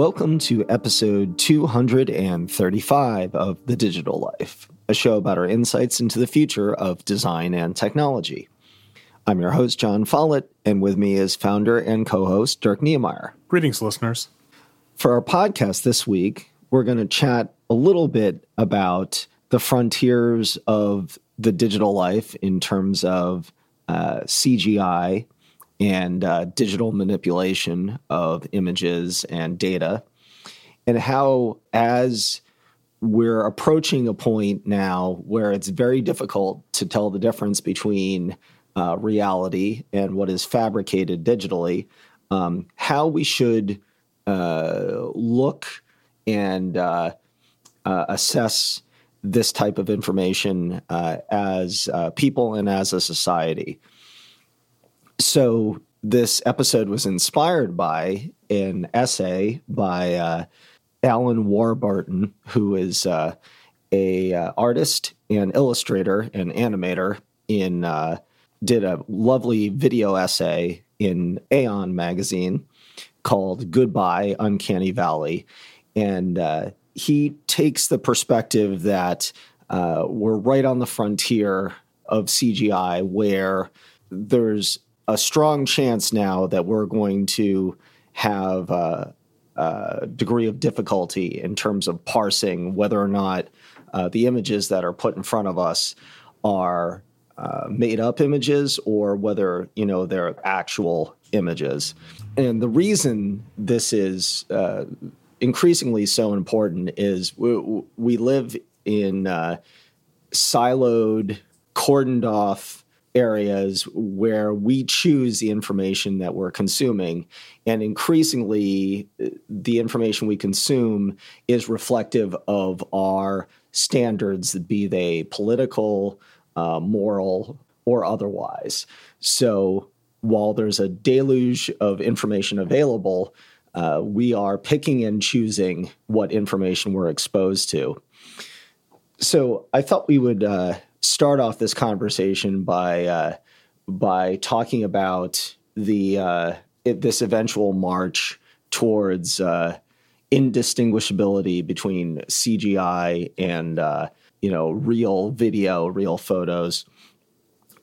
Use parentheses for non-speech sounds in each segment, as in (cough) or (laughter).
Welcome to episode 235 of The Digital Life, a show about our insights into the future of design and technology. I'm your host, Jon Follett, and with me is founder and co host Dirk Knemeyer. Greetings, listeners. For our podcast this week, we're going to chat a little bit about the frontiers of the digital life in terms of uh, CGI and uh, digital manipulation of images and data, and how, as we're approaching a point now where it's very difficult to tell the difference between uh, reality and what is fabricated digitally, um, how we should uh, look and uh, uh, assess this type of information uh, as people and as a society. So this episode was inspired by an essay by uh, Alan Warburton, who is uh, a uh, artist and illustrator and animator. In uh, did a lovely video essay in Aeon magazine called "Goodbye Uncanny Valley," and uh, he takes the perspective that uh, we're right on the frontier of CGI, where there's a strong chance now that we're going to have a, a degree of difficulty in terms of parsing whether or not uh, the images that are put in front of us are uh, made up images or whether you know they're actual images. And the reason this is uh, increasingly so important is we, we live in uh, siloed, cordoned off areas where we choose the information that we're consuming. And increasingly, the information we consume is reflective of our standards, be they political, uh, moral, or otherwise. So while there's a deluge of information available, uh, we are picking and choosing what information we're exposed to. So I thought we would uh, start off this conversation by uh, by talking about the uh, it, this eventual march towards uh, indistinguishability between CGI and uh, you know real video, real photos.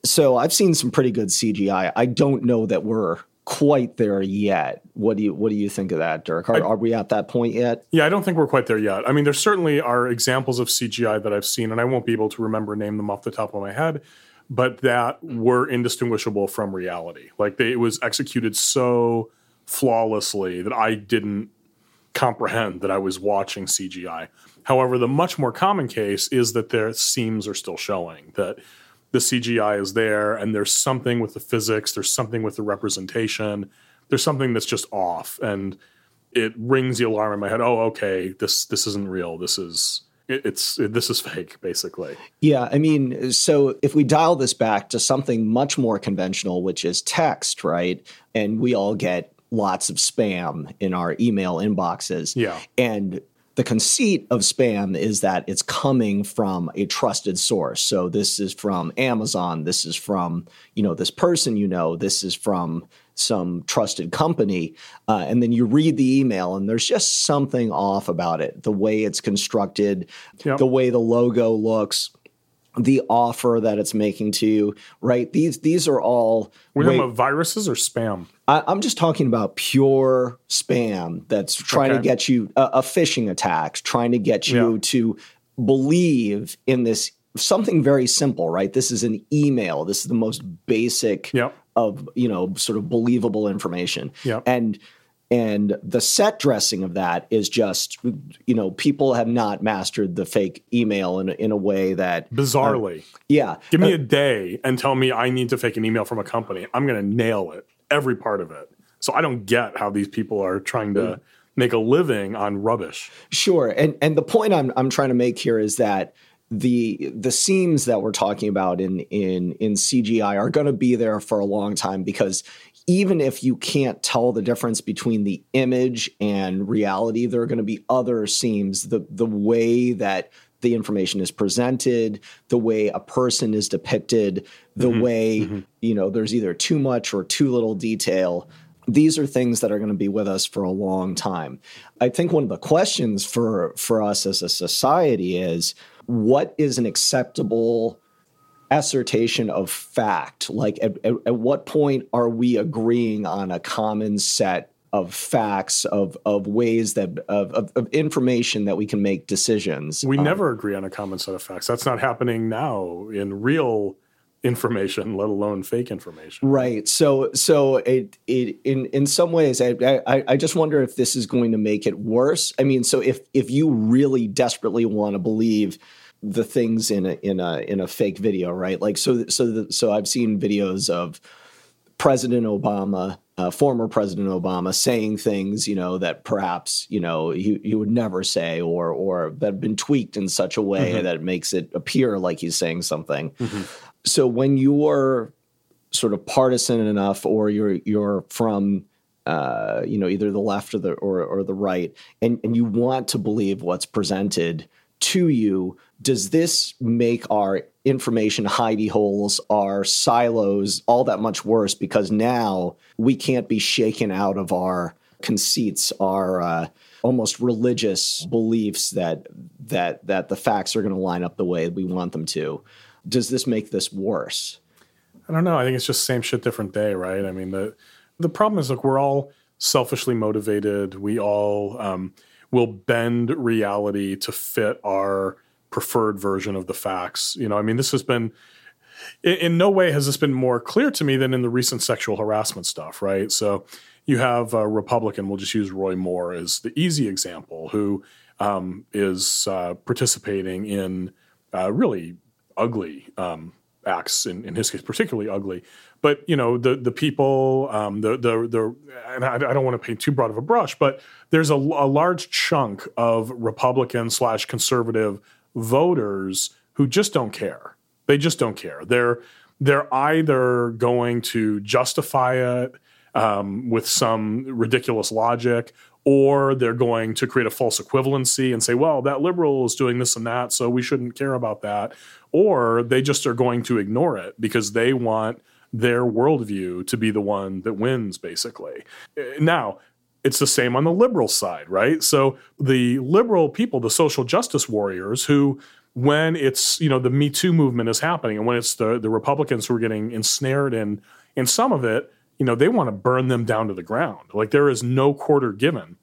So I've seen some pretty good CGI. I don't know that we're quite there yet. What do you what do you think of that, Dirk? Are, I, are, we at that point yet? Yeah, I don't think we're quite there yet. I mean, there certainly are examples of CGI that I've seen, and I won't be able to remember name them off the top of my head, but that were indistinguishable from reality. Like they, it was executed so flawlessly that I didn't comprehend that I was watching CGI. However, the much more common case is that their seams are still showing that the CGI is there and there's something with the physics, there's something with the representation, there's something that's just off and it rings the alarm in my head. Oh, okay, this this isn't real. This is it, it's it, this is fake basically. Yeah, I mean, so if we dial this back to something much more conventional which is text, right? And we all get lots of spam in our email inboxes. Yeah. And the conceit of spam is that it's coming from a trusted source. So this is from Amazon, this is from, you know, this person you know, this is from some trusted company. Uh, and then you read the email and there's just something off about it. The way it's constructed, yep. the way the logo looks, the offer that it's making to you, right? These these are all. We're talking about viruses or spam. I, am just talking about pure spam that's trying okay. to get you uh, a phishing attack, trying to get you yeah. to believe in this something very simple, right? This is an email. This is the most basic yep. of you know sort of believable information, yep. and and the set dressing of that is just you know people have not mastered the fake email in, in a way that bizarrely. Uh, yeah. Give me uh, a day and tell me i need to fake an email from a company. I'm going to nail it every part of it. So i don't get how these people are trying to mm. make a living on rubbish. Sure. And and the point i'm i'm trying to make here is that the the seams that we're talking about in in in CGI are going to be there for a long time because even if you can't tell the difference between the image and reality, there are going to be other seams. The the way that the information is presented, the way a person is depicted, the mm-hmm. way mm-hmm. you know there's either too much or too little detail. These are things that are going to be with us for a long time. I think one of the questions for for us as a society is what is an acceptable assertion of fact? Like at, at, at what point are we agreeing on a common set of facts of of ways that of, of, of, information that we can make decisions. We um, never agree on a common set of facts. That's not happening now in real information, let alone fake information. Right. So so it it in in some ways I, I I just wonder if this is going to make it worse. I mean, so if if you really desperately want to believe the things in a in a in a fake video, right? Like so so the, so I've seen videos of President Obama, uh, former President Obama, saying things, you know, that perhaps you know he, he would never say, or or that have been tweaked in such a way mm-hmm. that makes it appear like he's saying something. Mm-hmm so when you're sort of partisan enough, or you're you're from uh, you know either the left or the or, or the right, and and you want to believe what's presented to you, does this make our information hidey holes, our silos, all that much worse? Because now we can't be shaken out of our conceits, our uh, almost religious beliefs that that that the facts are going to line up the way we want them to does this make this worse? I don't know. I think it's just same shit, different day, right? I mean, the the problem is, look, we're all selfishly motivated. We all um, will bend reality to fit our preferred version of the facts. You know, I mean, this has been in, in no way has this been more clear to me than in the recent sexual harassment stuff, right? So you have a Republican, we'll just use Roy Moore as the easy example, who um, is uh, participating in uh, really ugly um, acts in, in his case, particularly ugly. But you know the the people, um, the the the, and I, I don't want to paint too broad of a brush, but there's a, a large chunk of Republican slash conservative voters who just don't care. They just don't care. They're they're either going to justify it um, with some ridiculous logic, or they're going to create a false equivalency and say, well, that liberal is doing this and that, so we shouldn't care about that. Or they just are going to ignore it because they want their worldview to be the one that wins, basically. Now, it's the same on the liberal side, right? So the liberal people, the social justice warriors who when it's you know the Me Too movement is happening, and when it's the the Republicans who are getting ensnared in in some of it, you know, they want to burn them down to the ground. Like there is no quarter given.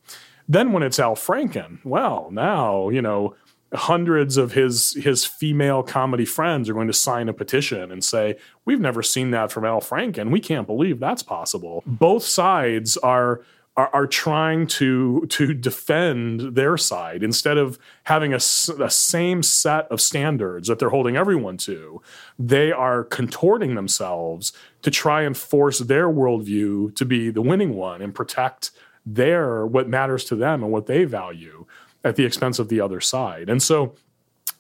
Then when it's Al Franken, well, now, you know, hundreds of his his female comedy friends are going to sign a petition and say, "We've never seen that from Al Franken. We can't believe that's possible." Both sides are are, are trying to to defend their side instead of having a, a same set of standards that they're holding everyone to. They are contorting themselves to try and force their worldview to be the winning one and protect their what matters to them and what they value at the expense of the other side. And so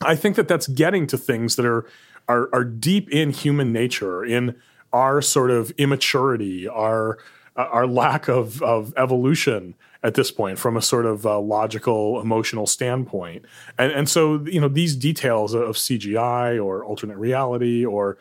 I think that that's getting to things that are are, are deep in human nature, in our sort of immaturity, our our lack of, of evolution at this point from a sort of uh, logical emotional standpoint. And and so you know these details of CGI or alternate reality or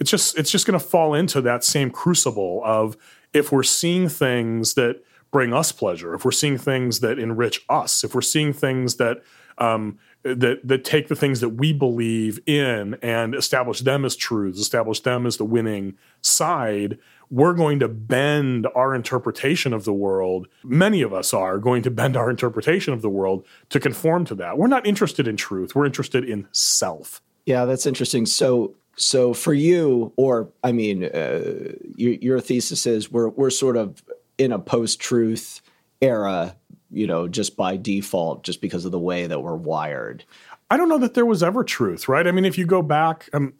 it's just it's just going to fall into that same crucible of if we're seeing things that bring us pleasure if we're seeing things that enrich us if we're seeing things that um, that that take the things that we believe in and establish them as truths, establish them as the winning side, we're going to bend our interpretation of the world. Many of us are going to bend our interpretation of the world to conform to that. We're not interested in truth. We're interested in self. Yeah, that's interesting. So, so for you, or I mean, uh, your, your thesis is we're we're sort of in a post-truth era, you know, just by default, just because of the way that we're wired. I don't know that there was ever truth, right? I mean, if you go back, um,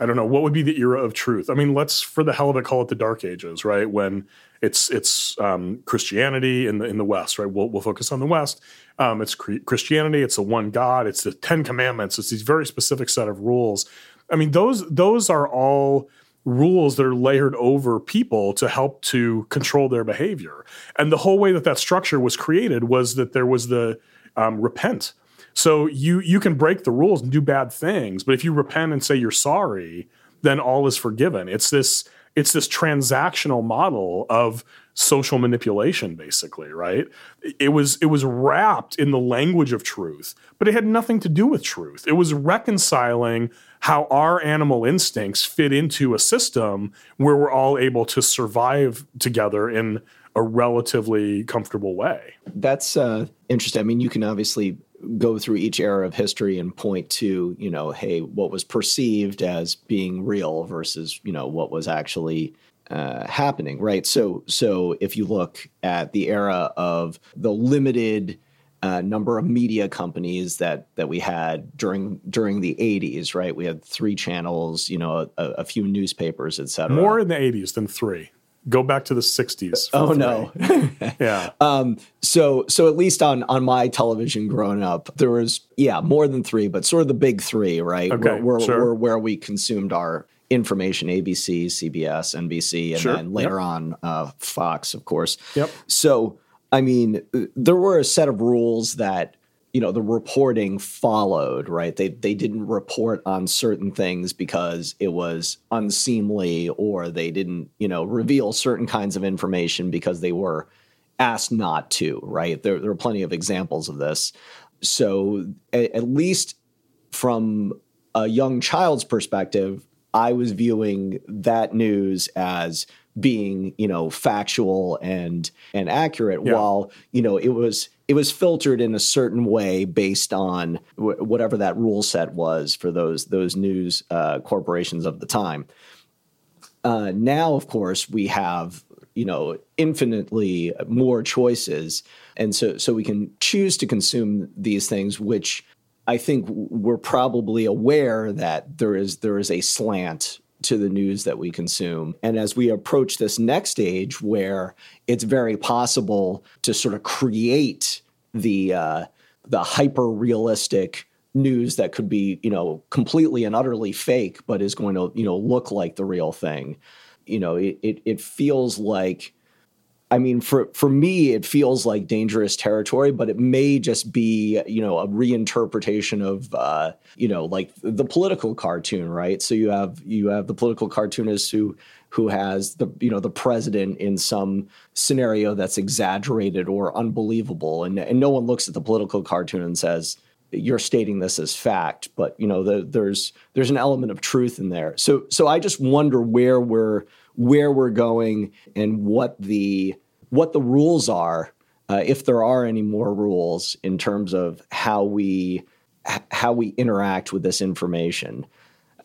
I don't know what would be the era of truth. I mean, let's for the hell of it call it the Dark Ages, right? When it's it's um, Christianity in the in the West, right? We'll we'll focus on the West. Um, it's Christianity. It's the one God. It's the Ten Commandments. It's these very specific set of rules. I mean, those those are all rules that are layered over people to help to control their behavior. And the whole way that that structure was created was that there was the um, repent so you you can break the rules and do bad things, but if you repent and say you're sorry, then all is forgiven. It's this it's this transactional model of social manipulation basically right? It was it was wrapped in the language of truth but it had nothing to do with truth. It was reconciling how our animal instincts fit into a system where we're all able to survive together in a relatively comfortable way. That's uh, interesting. I mean you can obviously go through each era of history and point to you know hey what was perceived as being real versus you know what was actually uh, happening, right? So, so if you look at the era of the limited uh, number of media companies that that we had during during the 80s, right? We had three channels, you know, a, a few newspapers, et cetera. More in the 80s than three. Go back to the 60s. Oh three. no. (laughs) (laughs) yeah. Um, so so at least on on my television growing up, there was yeah more than three, but sort of the big three, right? Okay, where, where, sure. where, where we consumed our information ABC, CBS, NBC, and Sure. then later Yep. on uh, Fox, of course. Yep. So, I mean, there were a set of rules that you know the reporting followed. Right? They they didn't report on certain things because it was unseemly, or they didn't you know reveal certain kinds of information because they were asked not to. Right? There there are plenty of examples of this. So, a- at least from a young child's perspective, I was viewing that news as being, you know, factual and and accurate. Yeah. While you know it was it was filtered in a certain way based on wh- whatever that rule set was for those those news uh, corporations of the time. Uh, now, of course, we have you know infinitely more choices, and so so we can choose to consume these things, which I think we're probably aware that there is there is a slant to the news that we consume. And as we approach this next stage where it's very possible to sort of create the uh, the hyper realistic news that could be, you know, completely and utterly fake, but is going to, you know, look like the real thing. You know, it it, it feels like I mean, for for me, it feels like dangerous territory, but it may just be, you know, a reinterpretation of, uh, you know, like the political cartoon, right? So you have you have the political cartoonist who who has the you know the president in some scenario that's exaggerated or unbelievable, and and no one looks at the political cartoon and says you're stating this as fact, but you know the, there's there's an element of truth in there. So so I just wonder where we're where we're going and what the what the rules are, uh, if there are any more rules in terms of how we h- how we interact with this information.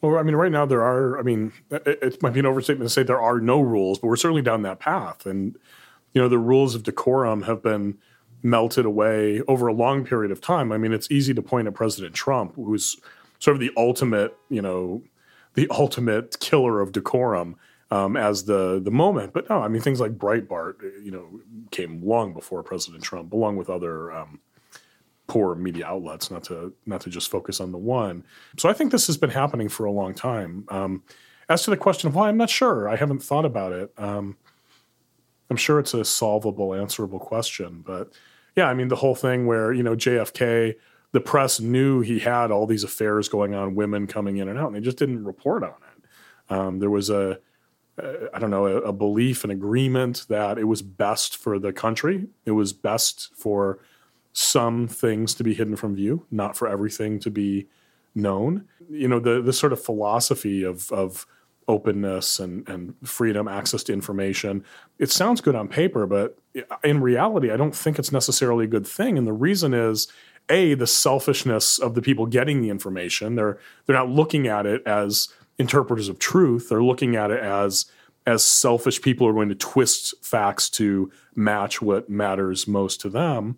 Well, I mean, right now there are. I mean, it, it might be an overstatement to say there are no rules, but we're certainly down that path. And you know, the rules of decorum have been melted away over a long period of time. I mean, it's easy to point at President Trump, who's sort of the ultimate, you know, the (laughs) ultimate killer of decorum um, as the the moment. But no, I mean, things like Breitbart, you know, came long before President Trump, along with other. Um, poor media outlets not to not to just focus on the one so i think this has been happening for a long time um, as to the question of why i'm not sure i haven't thought about it um, i'm sure it's a solvable answerable question but yeah i mean the whole thing where you know jfk the press knew he had all these affairs going on women coming in and out and they just didn't report on it um, there was a Uh, I don't know, a, a belief, an agreement that it was best for the country. It was best for some things to be hidden from view, not for everything to be known. You know, the the sort of philosophy of of openness and and freedom, access to information. It sounds good on paper, but in reality, I don't think it's necessarily a good thing. And the reason is a the selfishness of the people getting the information. They're they're not looking at it as interpreters of truth. They're looking at it as as selfish people are going to twist facts to match what matters most to them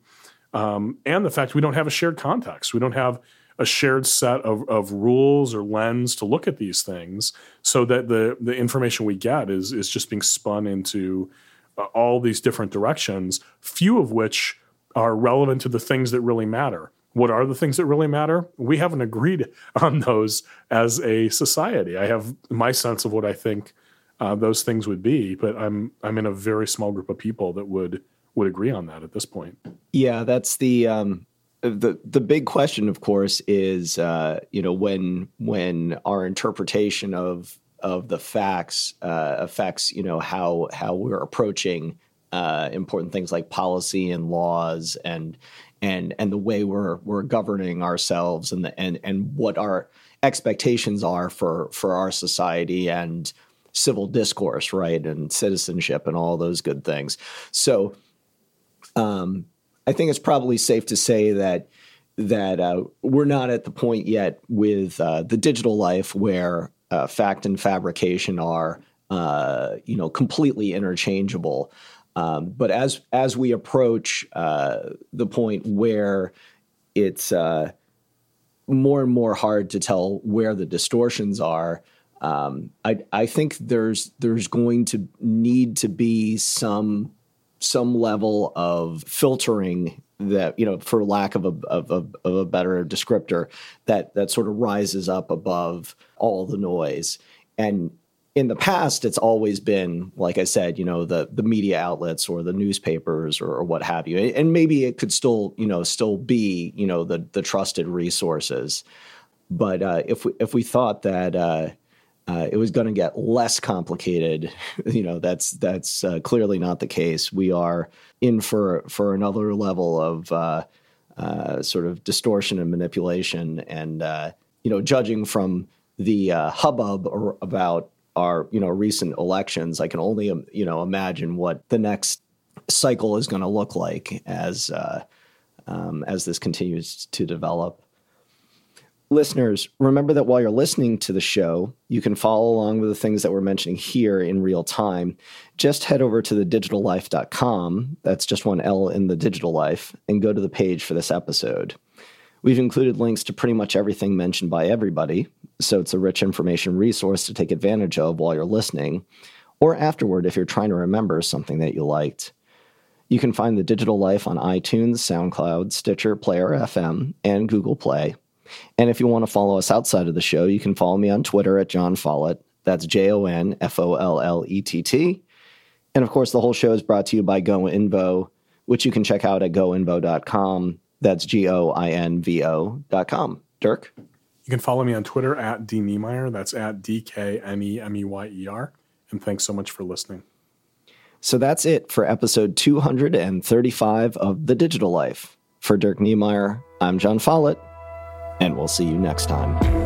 um, and the fact we don't have a shared context. We don't have a shared set of, of rules or lens to look at these things, so that the the information we get is is just being spun into uh, all these different directions. Few of which are relevant to the things that really matter. What are the things that really matter? We haven't agreed on those as a society. I have my sense of what I think uh, those things would be, but I'm I'm in a very small group of people that would would agree on that at this point. Yeah, that's the um, the the big question, of course, is uh, you know when when our interpretation of of the facts uh, affects you know how how we're approaching uh, important things like policy and laws and and and the way we're we're governing ourselves and the, and and what our expectations are for for our society and civil discourse, right, and citizenship and all those good things. So, um, I think it's probably safe to say that that uh, we're not at the point yet with uh, the digital life where uh, fact and fabrication are, uh, you know, completely interchangeable. Um, but as as we approach uh, the point where it's uh, more and more hard to tell where the distortions are, um, I, I think there's there's going to need to be some some level of filtering that you know for lack of a, of of a better descriptor that that sort of rises up above all the noise. And in the past it's always been like i said you know the the media outlets or the newspapers or, or what have you and maybe it could still you know still be you know the the trusted resources but uh, if we if we thought that uh, uh, it was going to get less complicated. (laughs) You know, that's that's uh, clearly not the case. We are in for for another level of uh, uh sort of distortion and manipulation, and you know, judging from the hubbub about our you know recent elections, I can only um, you know imagine what the next cycle is going to look like as um, as this continues to develop listeners, remember that while you're listening to the show, you can follow along with the things that we're mentioning here in real time. Just head over to thedigitallife.com, that's just one L in the digital life, and go to the page for this episode. We've included links to pretty much everything mentioned by everybody, so it's a rich information resource to take advantage of while you're listening, or afterward if you're trying to remember something that you liked. You can find the Digital Life on iTunes, SoundCloud, Stitcher, Player FM, and Google Play. And if you want to follow us outside of the show, you can follow me on Twitter at Jon Follett. That's J O N F O L L E T T. And of course, the whole show is brought to you by GoInvo, which you can check out at goinvo.com. That's G O I N V O dot com. Dirk? You can follow me on Twitter at D Knemeyer. That's at D K N E M E Y E R. And thanks so much for listening. So that's it for episode 235 of The Digital Life. For Dirk Knemeyer, I'm Jon Follett and we'll see you next time.